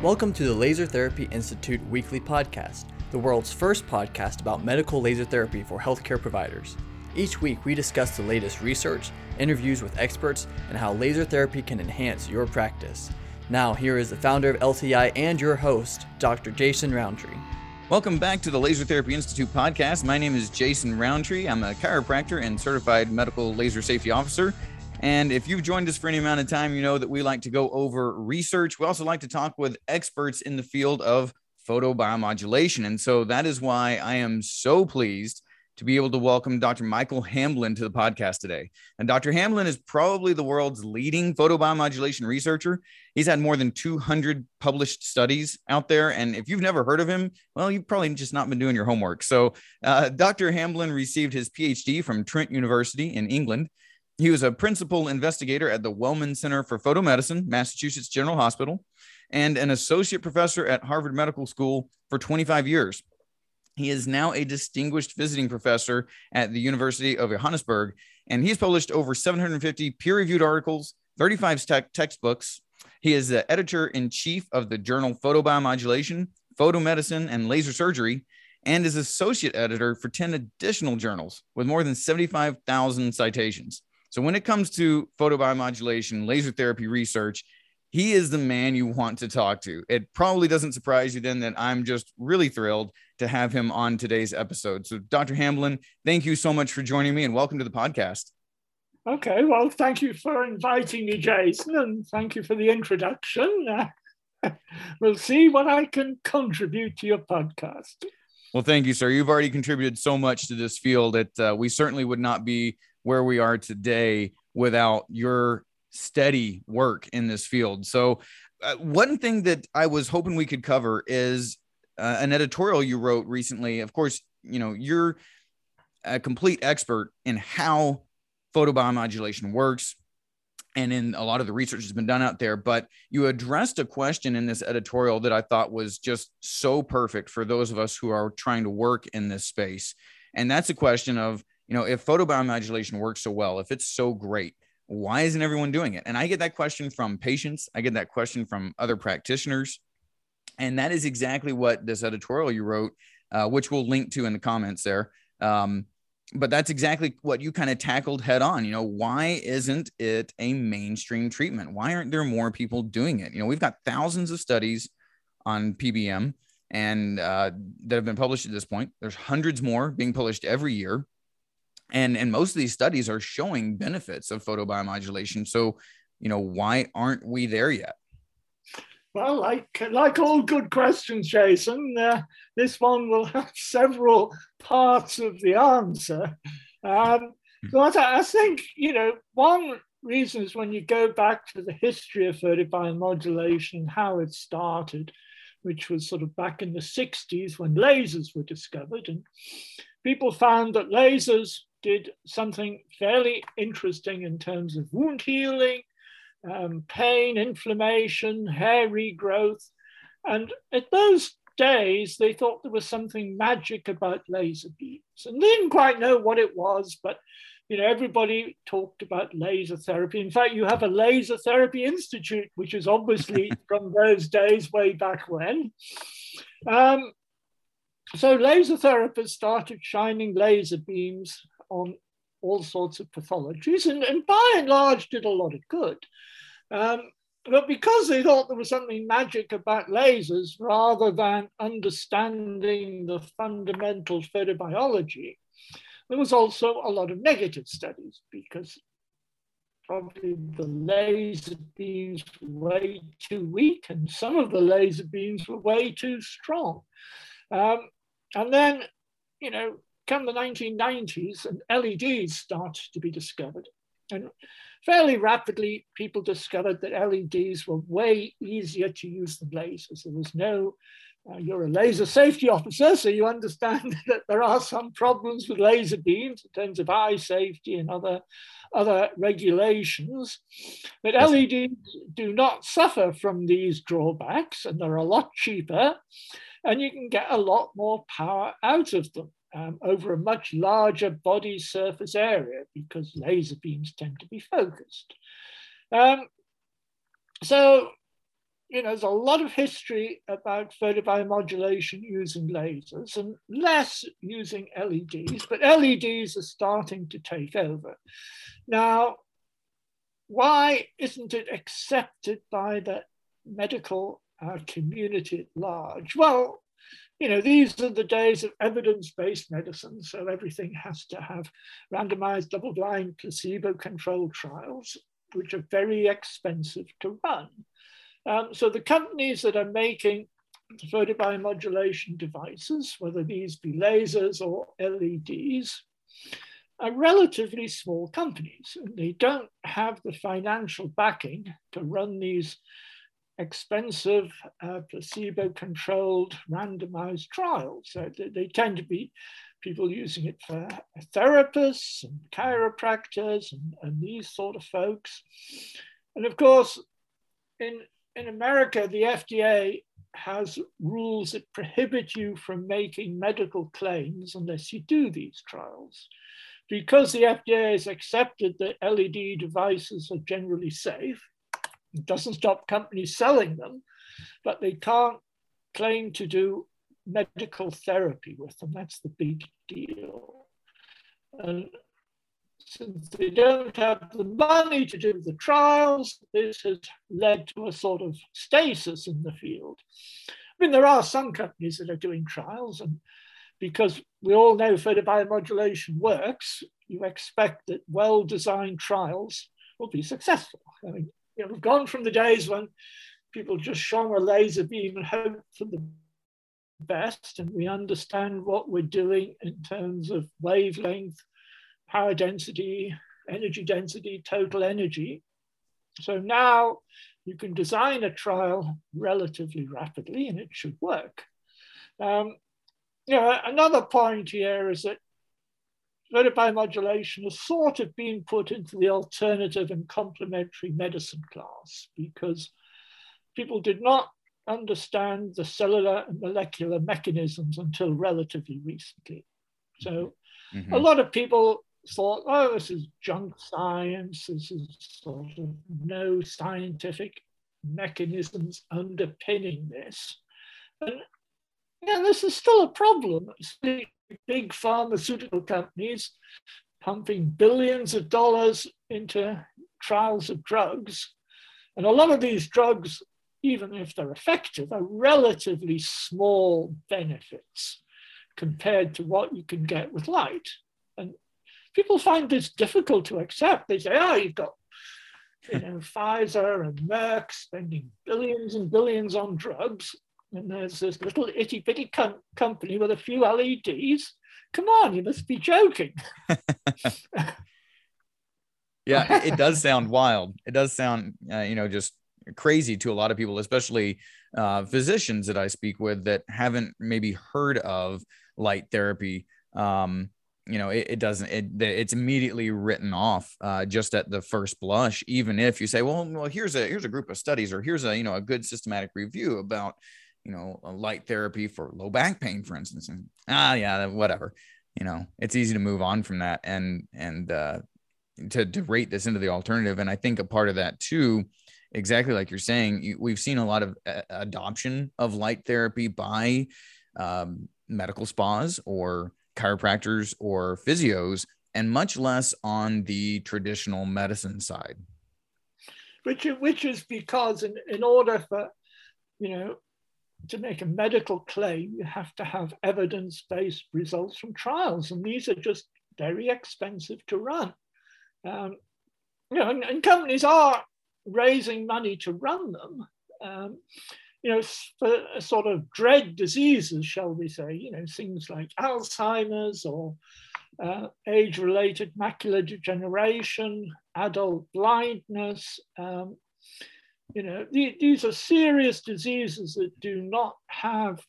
Welcome to the Laser Therapy Institute weekly podcast, the world's first podcast about medical laser therapy for healthcare providers. Each week, we discuss the latest research, interviews with experts, and how laser therapy can enhance your practice. Now, here is the founder of LTI and your host, Dr. Jason Roundtree. Welcome back to the Laser Therapy Institute podcast. My name is Jason Roundtree. I'm a chiropractor and certified medical laser safety officer. And if you've joined us for any amount of time, you know that we like to go over research. We also like to talk with experts in the field of photobiomodulation. And so that is why I am so pleased to be able to welcome Dr. Michael Hamblin to the podcast today. And Dr. Hamblin is probably the world's leading photobiomodulation researcher. He's had more than 200 published studies out there. And if you've never heard of him, well, you've probably just not been doing your homework. So, uh, Dr. Hamblin received his PhD from Trent University in England. He was a principal investigator at the Wellman Center for Photomedicine, Massachusetts General Hospital, and an associate professor at Harvard Medical School for 25 years. He is now a distinguished visiting professor at the University of Johannesburg, and he's published over 750 peer reviewed articles, 35 te- textbooks. He is the editor in chief of the journal Photobiomodulation, Photomedicine, and Laser Surgery, and is associate editor for 10 additional journals with more than 75,000 citations. So, when it comes to photobiomodulation, laser therapy research, he is the man you want to talk to. It probably doesn't surprise you then that I'm just really thrilled to have him on today's episode. So, Dr. Hamblin, thank you so much for joining me and welcome to the podcast. Okay, well, thank you for inviting me, Jason, and thank you for the introduction. We'll see what I can contribute to your podcast. Well, thank you, sir. You've already contributed so much to this field that uh, we certainly would not be where we are today without your steady work in this field. So, uh, one thing that I was hoping we could cover is uh, an editorial you wrote recently. Of course, you know, you're a complete expert in how photobiomodulation works and in a lot of the research has been done out there but you addressed a question in this editorial that i thought was just so perfect for those of us who are trying to work in this space and that's a question of you know, if photobiomodulation works so well, if it's so great, why isn't everyone doing it? And I get that question from patients. I get that question from other practitioners. And that is exactly what this editorial you wrote, uh, which we'll link to in the comments there. Um, but that's exactly what you kind of tackled head on. You know, why isn't it a mainstream treatment? Why aren't there more people doing it? You know, we've got thousands of studies on PBM and uh, that have been published at this point. There's hundreds more being published every year and and most of these studies are showing benefits of photobiomodulation. So you know why aren't we there yet? Well like like all good questions jason uh, this one will have several parts of the answer. Um, but I, I think you know one reason is when you go back to the history of photobiomodulation how it started which was sort of back in the 60s when lasers were discovered. And people found that lasers did something fairly interesting in terms of wound healing, um, pain, inflammation, hair regrowth. And at those days, they thought there was something magic about laser beams. And they didn't quite know what it was, but you know, everybody talked about laser therapy. In fact, you have a laser therapy institute, which is obviously from those days way back when. Um, so laser therapists started shining laser beams on all sorts of pathologies and, and by and large did a lot of good. Um, but because they thought there was something magic about lasers rather than understanding the fundamental photobiology, there was also a lot of negative studies because probably the laser beams were way too weak and some of the laser beams were way too strong. Um, and then, you know, come the 1990s and LEDs started to be discovered. And fairly rapidly, people discovered that LEDs were way easier to use than lasers. There was no, uh, you're a laser safety officer, so you understand that there are some problems with laser beams in terms of eye safety and other, other regulations. But LEDs do not suffer from these drawbacks, and they're a lot cheaper, and you can get a lot more power out of them um, over a much larger body surface area because laser beams tend to be focused. Um, so you know, there's a lot of history about photobiomodulation using lasers and less using LEDs, but LEDs are starting to take over. Now, why isn't it accepted by the medical uh, community at large? Well, you know, these are the days of evidence-based medicine, so everything has to have randomized double-blind placebo-controlled trials, which are very expensive to run. Um, so the companies that are making photobiomodulation devices, whether these be lasers or LEDs, are relatively small companies. And they don't have the financial backing to run these expensive uh, placebo-controlled randomized trials. So they, they, tend to be people using it for therapists and chiropractors and, and these sort of folks. And of course, in in America, the FDA has rules that prohibit you from making medical claims unless you do these trials. Because the FDA has accepted that LED devices are generally safe, it doesn't stop companies selling them, but they can't claim to do medical therapy with them. That's the big deal. And since they don't have the money to do the trials, this has led to a sort of stasis in the field. I mean, there are some companies that are doing trials, and because we all know photobiomodulation works, you expect that well-designed trials will be successful. I mean, you know, we've gone from the days when people just shone a laser beam and hoped for the best, and we understand what we're doing in terms of wavelength, power density, energy density, total energy. So now you can design a trial relatively rapidly and it should work. Um, you know, another point here is that photobiomodulation has sort of been put into the alternative and complementary medicine class because people did not understand the cellular and molecular mechanisms until relatively recently. So mm-hmm. a lot of people thought, oh, this is junk science, this is sort of no scientific mechanisms underpinning this. And yeah, this is still a problem. Big pharmaceutical companies pumping billions of dollars into trials of drugs. And a lot of these drugs, even if they're effective, are relatively small benefits compared to what you can get with light. And people find this difficult to accept. They say, oh, you've got you know, Pfizer and Merck spending billions and billions on drugs. And there's this little itty bitty com- company with a few LEDs. Come on, you must be joking. yeah, it does sound wild. It does sound, uh, you know, just crazy to a lot of people, especially uh, physicians that I speak with that haven't maybe heard of light therapy. Um, you know, it, it doesn't, it, it's immediately written off uh, just at the first blush, even if you say, well, well, here's a, here's a group of studies or here's a, you know, a good systematic review about, you know, light therapy for low back pain, for instance. And ah, yeah, whatever, you know, it's easy to move on from that and, and, uh, to, to rate this into the alternative. And I think a part of that too, exactly like you're saying, we've seen a lot of uh, adoption of light therapy by um, medical spas or chiropractors or physios, and much less on the traditional medicine side. Which, which is because in, in order for, you know, to make a medical claim, you have to have evidence-based results from trials, and these are just very expensive to run. Um, you know, and, and, companies are raising money to run them. Um, you know, for sort of dread diseases, shall we say, you know, things like Alzheimer's or uh, age-related macular degeneration, adult blindness. Um, you know, th these are serious diseases that do not have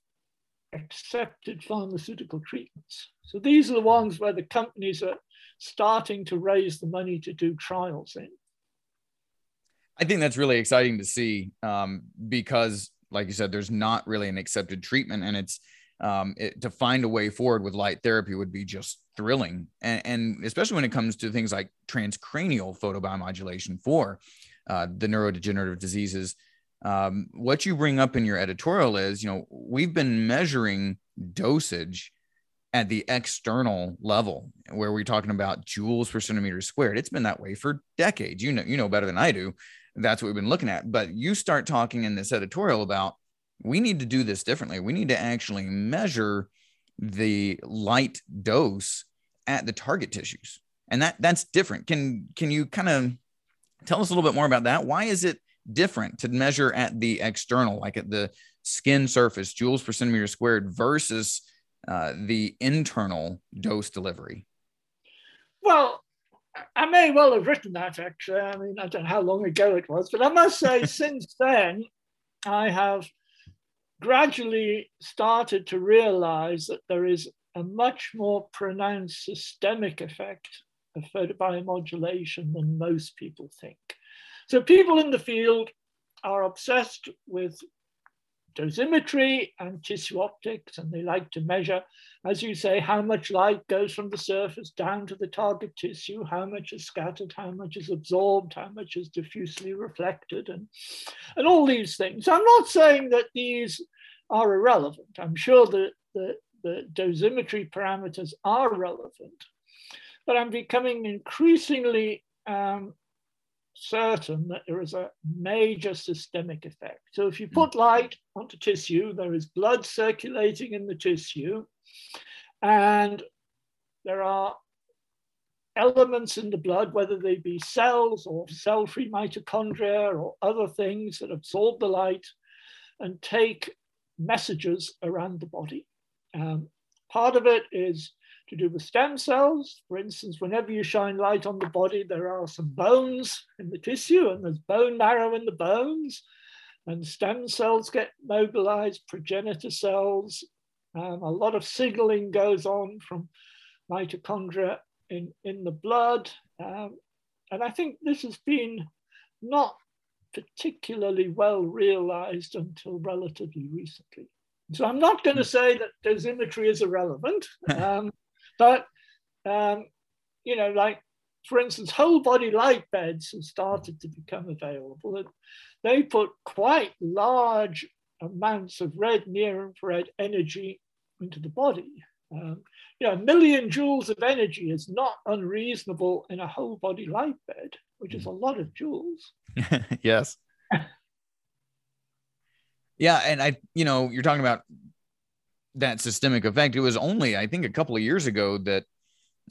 accepted pharmaceutical treatments. So these are the ones where the companies are starting to raise the money to do trials in. I think that's really exciting to see um, because like you said, there's not really an accepted treatment, and it's um, it, to find a way forward with light therapy would be just thrilling, and, and especially when it comes to things like transcranial photobiomodulation for uh, the neurodegenerative diseases. um, what you bring up in your editorial is, you know, we've been measuring dosage at the external level where we're talking about joules per centimeter squared. It's been that way for decades. You know, you know better than I do. That's what we've been looking at. But you start talking in this editorial about we need to do this differently. We need to actually measure the light dose at the target tissues. And that that's different. Can can you kind of tell us a little bit more about that? Why is it different to measure at the external, like at the skin surface, joules per centimeter squared, versus uh, the internal dose delivery? Well, I may well have written that actually. I mean, I don't know how long ago it was, but I must say, since then, I have gradually started to realize that there is a much more pronounced systemic effect of photobiomodulation than most people think. So people in the field are obsessed with dosimetry and tissue optics, and they like to measure, as you say, how much light goes from the surface down to the target tissue, how much is scattered, how much is absorbed, how much is diffusely reflected, and, and all these things. I'm not saying that these are irrelevant. I'm sure that the, the dosimetry parameters are relevant, but I'm becoming increasingly um, certain that there is a major systemic effect. So if you hmm. put light onto tissue, there is blood circulating in the tissue, and there are elements in the blood, whether they be cells or cell-free mitochondria or other things that absorb the light and take messages around the body. Um, part of it is to do with stem cells. For instance, whenever you shine light on the body, there are some bones in the tissue and there's bone marrow in the bones and stem cells get mobilized, progenitor cells. Um, a lot of signaling goes on from mitochondria in, in the blood. Um, and I think this has been not particularly well realized until relatively recently. So I'm not going to say that dosimetry is irrelevant. Um, but, um, you know, like, for instance, whole body light beds have started to become available. And they put quite large amounts of red near infrared energy into the body. Um, you know, a million joules of energy is not unreasonable in a whole body light bed, which is a lot of joules. yes. yeah. And I, you know, you're talking about that systemic effect. It was only, I think, a couple of years ago that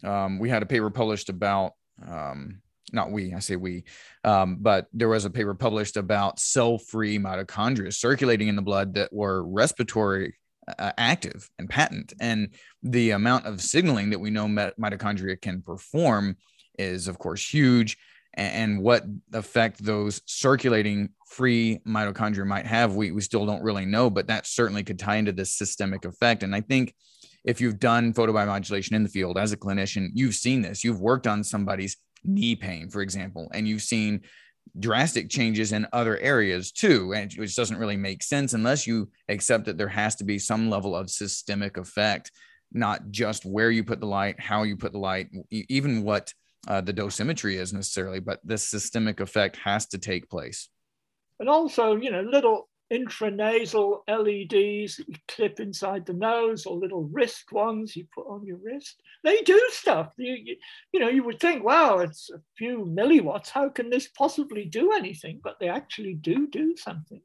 um, we had a paper published about, um, not we, I say we, um, but there was a paper published about cell free mitochondria circulating in the blood that were respiratory uh, active and patent. And the amount of signaling that we know mitochondria can perform is, of course, huge and what effect those circulating free mitochondria might have, we, we still don't really know, but that certainly could tie into this systemic effect. And I think if you've done photobiomodulation in the field as a clinician, you've seen this. You've worked on somebody's knee pain, for example, and you've seen drastic changes in other areas too, and which doesn't really make sense unless you accept that there has to be some level of systemic effect, not just where you put the light, how you put the light, even what uh, the dosimetry is necessarily, but this systemic effect has to take place. And also, you know, little intranasal LEDs you clip inside the nose or little wrist ones you put on your wrist. They do stuff. You, you, you, know, you would think, wow, it's a few milliwatts. How can this possibly do anything? But they actually do do something.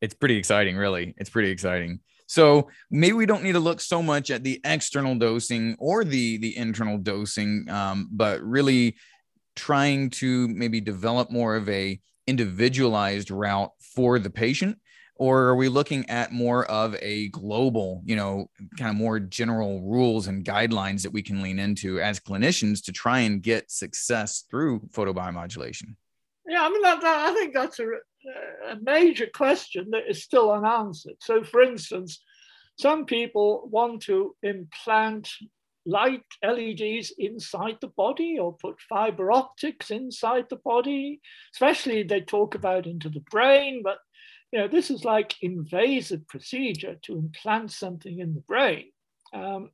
It's pretty exciting, really. It's pretty exciting. So maybe we don't need to look so much at the external dosing or the the internal dosing, um, but really trying to maybe develop more of a individualized route for the patient or are we looking at more of a global you know kind of more general rules and guidelines that we can lean into as clinicians to try and get success through photobiomodulation? Yeah i mean that, that, i think that's a, a major question that is still unanswered. So, for instance, some people want to implant light LEDs inside the body or put fiber optics inside the body, especially they talk about into the brain, but you know, this is like invasive procedure to implant something in the brain. Um,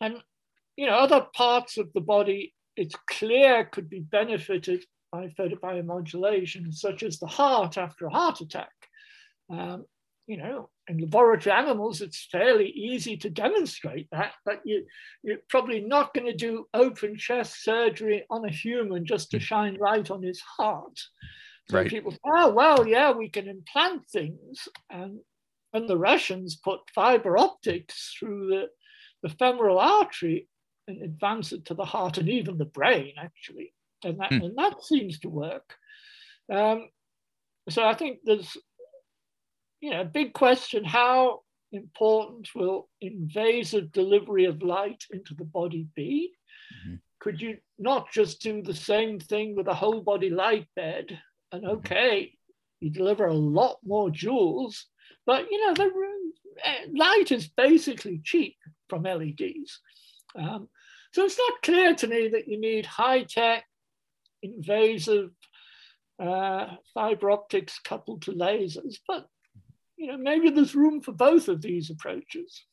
and you know, other parts of the body, it's clear could be benefited by photobiomodulation, such as the heart after a heart attack. Um, you know, in laboratory animals, it's fairly easy to demonstrate that, but you, you're probably not going to do open chest surgery on a human just to hmm. shine light on his heart. So right. people, oh, well, yeah, we can implant things. And, and the Russians put fiber optics through the, the femoral artery and advance it to the heart and even the brain, actually. And that, hmm. and that seems to work. Um, so I think there's, you know, a big question how important will invasive delivery of light into the body be? Mm-hmm. Could you not just do the same thing with a whole body light bed and okay, you deliver a lot more joules, but you know, the eh, light is basically cheap from LEDs. Um, so it's not clear to me that you need high-tech, invasive uh, fiber optics coupled to lasers, but you know, maybe there's room for both of these approaches.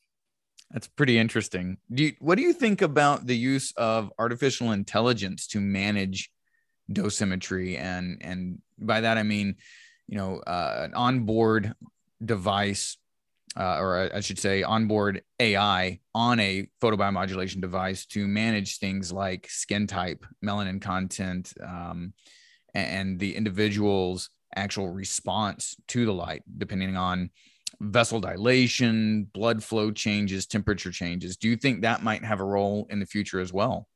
That's pretty interesting. Do you, what do you think about the use of artificial intelligence to manage dosimetry and and by that i mean you know uh, an onboard device uh, or I should say onboard AI on a photobiomodulation device to manage things like skin type, melanin content, um, and the individual's actual response to the light, depending on vessel dilation, blood flow changes, temperature changes. Do you think that might have a role in the future as well?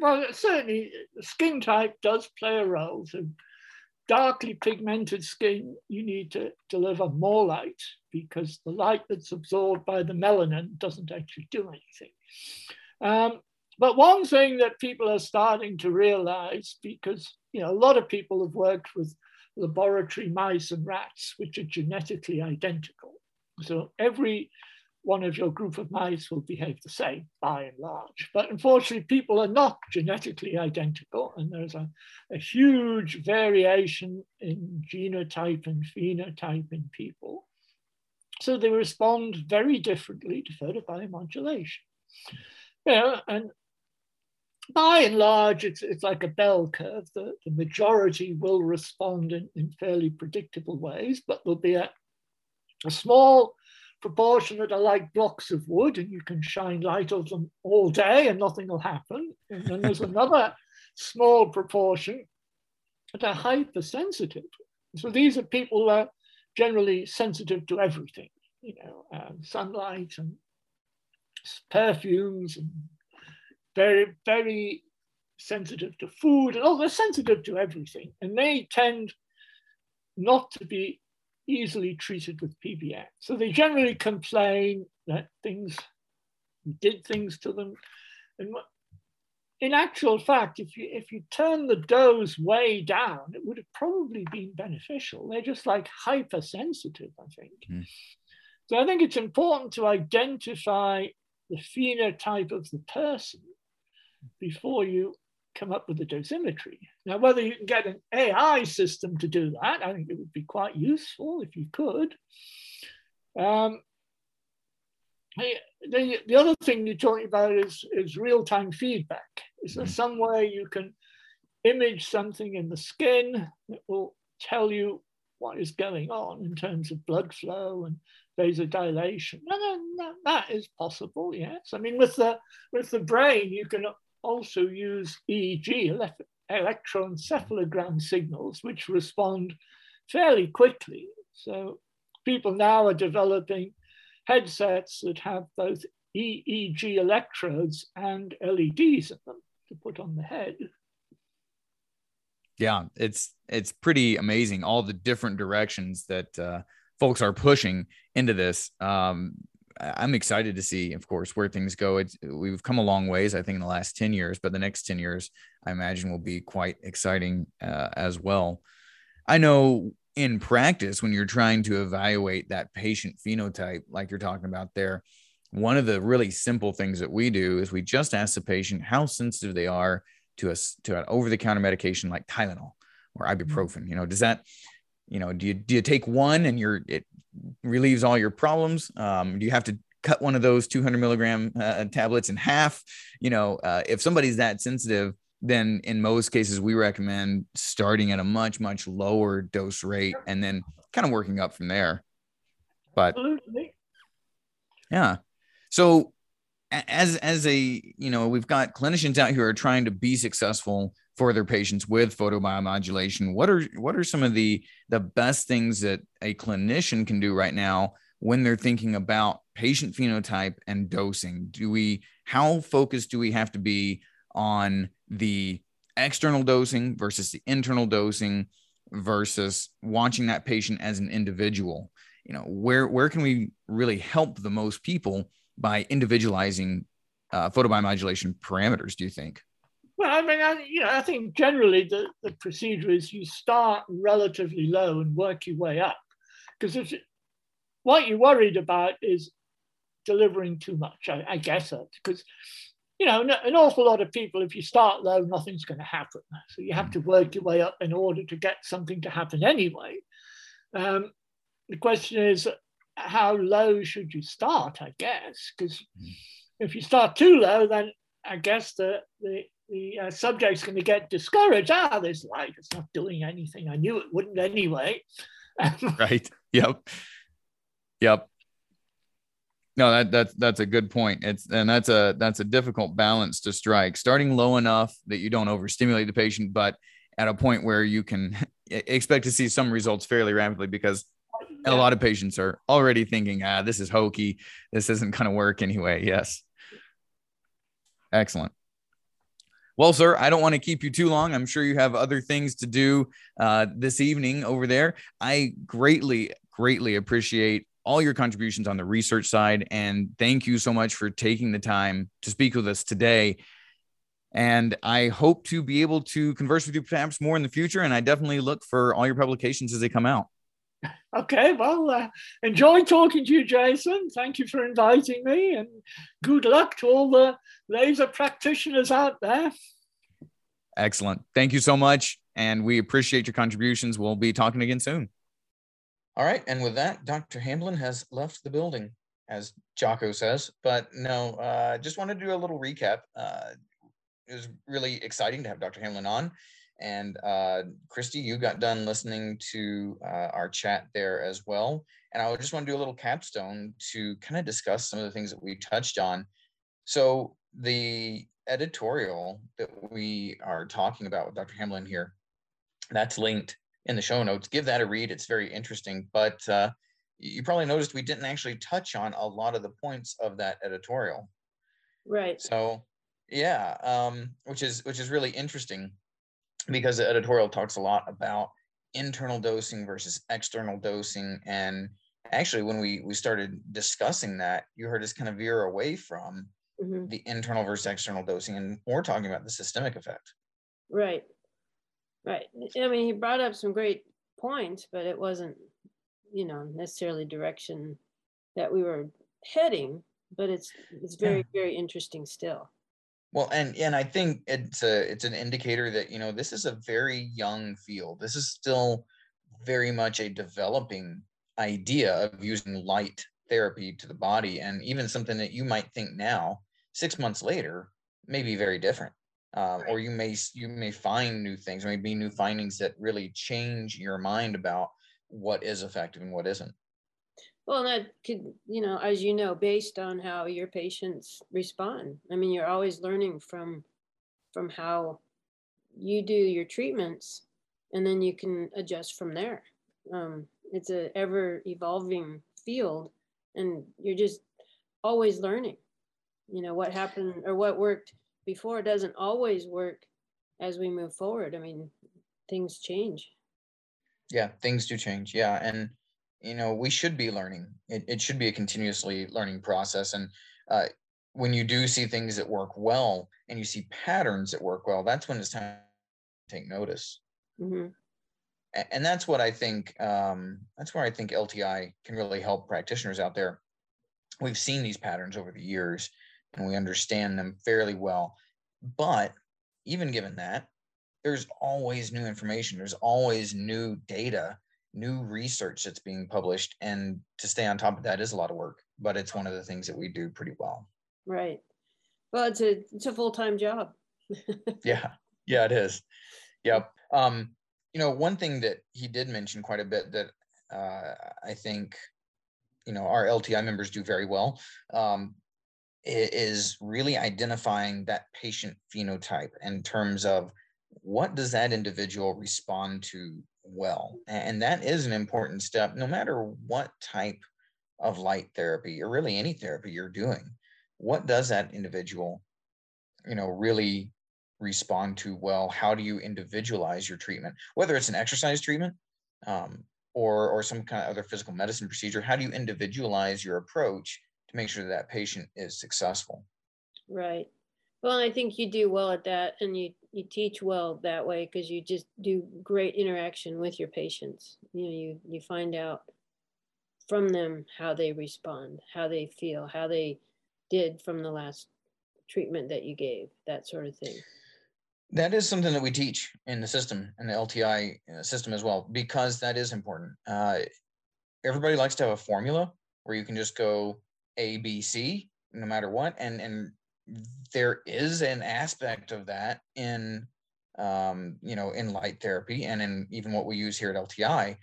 Well, certainly skin type does play a role. So darkly pigmented skin, you need to deliver more light because the light that's absorbed by the melanin doesn't actually do anything. Um, but one thing that people are starting to realize, because you know a lot of people have worked with laboratory mice and rats, which are genetically identical. So every one of your group of mice will behave the same by and large. But unfortunately, people are not genetically identical, and there's a, a huge variation in genotype and phenotype in people. So they respond very differently to photobiomodulation. You know, and by and large, it's, it's like a bell curve. The, the majority will respond in, in fairly predictable ways, but there'll be a, a small proportion that are like blocks of wood and you can shine light on them all day and nothing will happen. And then there's another small proportion that are hypersensitive. So these are people who are generally sensitive to everything, you know, um, sunlight and perfumes and very, very sensitive to food and oh, they're sensitive to everything. And they tend not to be easily treated with PBM. So they generally complain that things did things to them. And in actual fact, if you if you turn the dose way down, it would have probably been beneficial. They're just like hypersensitive, I think. Mm. So I think it's important to identify the phenotype of the person before you come up with a dosimetry. Now, whether you can get an AI system to do that, I think it would be quite useful if you could. Um, the, the other thing you're talking about is, is real-time feedback. Is there mm-hmm. some way you can image something in the skin that will tell you what is going on in terms of blood flow and vasodilation? No, no, no, that is possible, yes. I mean, with the, with the brain, you can also use EEG, electroencephalogram signals, which respond fairly quickly. So people now are developing headsets that have both EEG electrodes and LEDs in them to put on the head. Yeah, it's it's pretty amazing all the different directions that uh, folks are pushing into this. Um, I'm excited to see, of course, where things go. It's, we've come a long ways, I think, in the last 10 years, but the next 10 years, I imagine, will be quite exciting uh, as well. I know in practice, when you're trying to evaluate that patient phenotype, like you're talking about there, one of the really simple things that we do is we just ask the patient how sensitive they are to us to an over-the-counter medication like Tylenol or mm-hmm. ibuprofen. You know, does that, you know, do you do you take one and you're it relieves all your problems? Um, do you have to cut one of those 200 milligram uh, tablets in half? You know, uh, if somebody's that sensitive, then in most cases we recommend starting at a much much lower dose rate and then kind of working up from there but Absolutely. yeah so as as a you know we've got clinicians out here are trying to be successful for their patients with photobiomodulation. What are what are some of the the best things that a clinician can do right now when they're thinking about patient phenotype and dosing? Do we how focused do we have to be on the external dosing versus the internal dosing versus watching that patient as an individual? You know where where can we really help the most people by individualizing uh, photobiomodulation parameters do you think well i mean I, you know i think generally the, the procedure is you start relatively low and work your way up because if what you're worried about is delivering too much i, I guess uh, because you know, an awful lot of people, if you start low, nothing's going to happen. So you have to mm. work your way up in order to get something to happen anyway. Um, the question is, how low should you start, I guess? Because mm. if you start too low, then I guess the, the, the uh, subject's going to get discouraged. Ah, this light is not doing anything. I knew it wouldn't anyway. right. Yep. Yep no that that's that's a good point it's and that's a that's a difficult balance to strike starting low enough that you don't overstimulate the patient but at a point where you can expect to see some results fairly rapidly because yeah. a lot of patients are already thinking ah this is hokey this isn't going to work anyway yes excellent well, sir, I don't want to keep you too long. I'm sure you have other things to do uh, this evening over there. I greatly, greatly appreciate all your contributions on the research side. And thank you so much for taking the time to speak with us today. And I hope to be able to converse with you perhaps more in the future. And I definitely look for all your publications as they come out. Okay, well, uh, enjoy talking to you, Jason. Thank you for inviting me, and good luck to all the laser practitioners out there. Excellent. Thank you so much. And we appreciate your contributions. We'll be talking again soon. All right. And with that, Dr. Hamblin has left the building, as Jocko says. But no, uh, just wanted to do a little recap. Uh, it was really exciting to have Dr. Hamblin on. And uh, Christy, you got done listening to uh, our chat there as well. And I just want to do a little capstone to kind of discuss some of the things that we touched on. So the editorial that we are talking about with Dr. Hamblin here, that's linked in the show notes. Give that a read. It's very interesting. But uh, you probably noticed we didn't actually touch on a lot of the points of that editorial. Right. So yeah, um, which is which is really interesting because the editorial talks a lot about internal dosing versus external dosing and actually when we we started discussing that you heard us kind of veer away from mm-hmm. the internal versus external dosing and we're talking about the systemic effect right Right. I mean, he brought up some great points, but it wasn't, you know, necessarily direction that we were heading. But it's it's very very interesting still. Well, and and I think it's a it's an indicator that you know this is a very young field. This is still very much a developing idea of using light therapy to the body, and even something that you might think now, six months later, may be very different. Um, or you may you may find new things or maybe new findings that really change your mind about what is effective and what isn't well that could you know as you know based on how your patients respond i mean you're always learning from from how you do your treatments and then you can adjust from there um, it's a ever evolving field and you're just always learning you know what happened or what worked before doesn't always work as we move forward. I mean, things change. Yeah, things do change. Yeah. And, you know, we should be learning. It, it should be a continuously learning process. And uh, when you do see things that work well and you see patterns that work well, that's when it's time to take notice. Mm-hmm. And that's what I think, um, that's where I think LTI can really help practitioners out there. We've seen these patterns over the years and we understand them fairly well. But even given that, there's always new information, there's always new data, new research that's being published. And to stay on top of that is a lot of work, but it's one of the things that we do pretty well. Right. Well, it's a it's a full time job. yeah. yeah, it is. Yep. Um, you know, one thing that he did mention quite a bit that uh, I think, you know, our LTI members do very well um, is really identifying that patient phenotype in terms of what does that individual respond to well and that is an important step no matter what type of light therapy or really any therapy you're doing what does that individual you know really respond to well? How do you individualize your treatment? Whether it's an exercise treatment um, or or some kind of other physical medicine procedure how do you individualize your approach to make sure that, that patient is successful? Right well i think you do well at that and you you teach well that way because you just do great interaction with your patients. You know you you find out from them how they respond how they feel how they did from the last treatment that you gave that sort of thing. That is something that we teach in the system in the lti uh, system as well because that is important. Uh, everybody likes to have a formula where you can just go a b c no matter what and and there is an aspect of that in um, you know in light therapy and in even what we use here at LTI.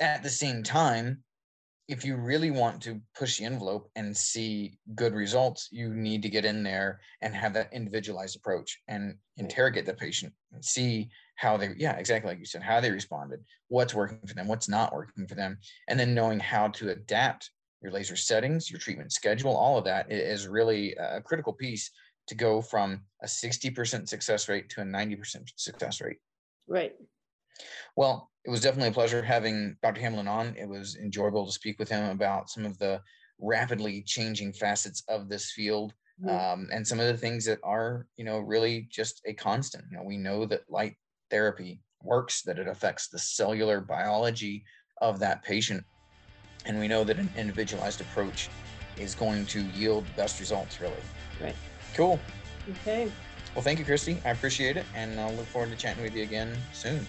At the same time, if you really want to push the envelope and see good results, you need to get in there and have that individualized approach and interrogate the patient and see how they, yeah, exactly like you said, how they responded, what's working for them, what's not working for them, and then knowing how to adapt your laser settings, your treatment schedule, all of that is really a critical piece to go from a 60% success rate to a 90% success rate. Right. Well, it was definitely a pleasure having Dr. Hamblin on. It was enjoyable to speak with him about some of the rapidly changing facets of this field mm-hmm. um, and some of the things that are, you know, really just a constant. You know, we know that light therapy works, that it affects the cellular biology of that patient and we know that an individualized approach is going to yield best results, really. Right. Cool. Okay. Well, thank you, Christy. I appreciate it, and I'll look forward to chatting with you again soon.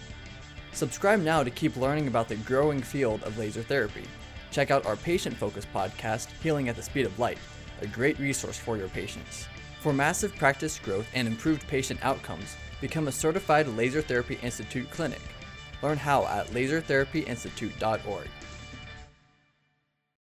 Subscribe now to keep learning about the growing field of laser therapy. Check out our patient focused podcast, Healing at the Speed of Light, a great resource for your patients. For massive practice growth and improved patient outcomes, become a certified Laser Therapy Institute clinic. Learn how at lasertherapyinstitute.org.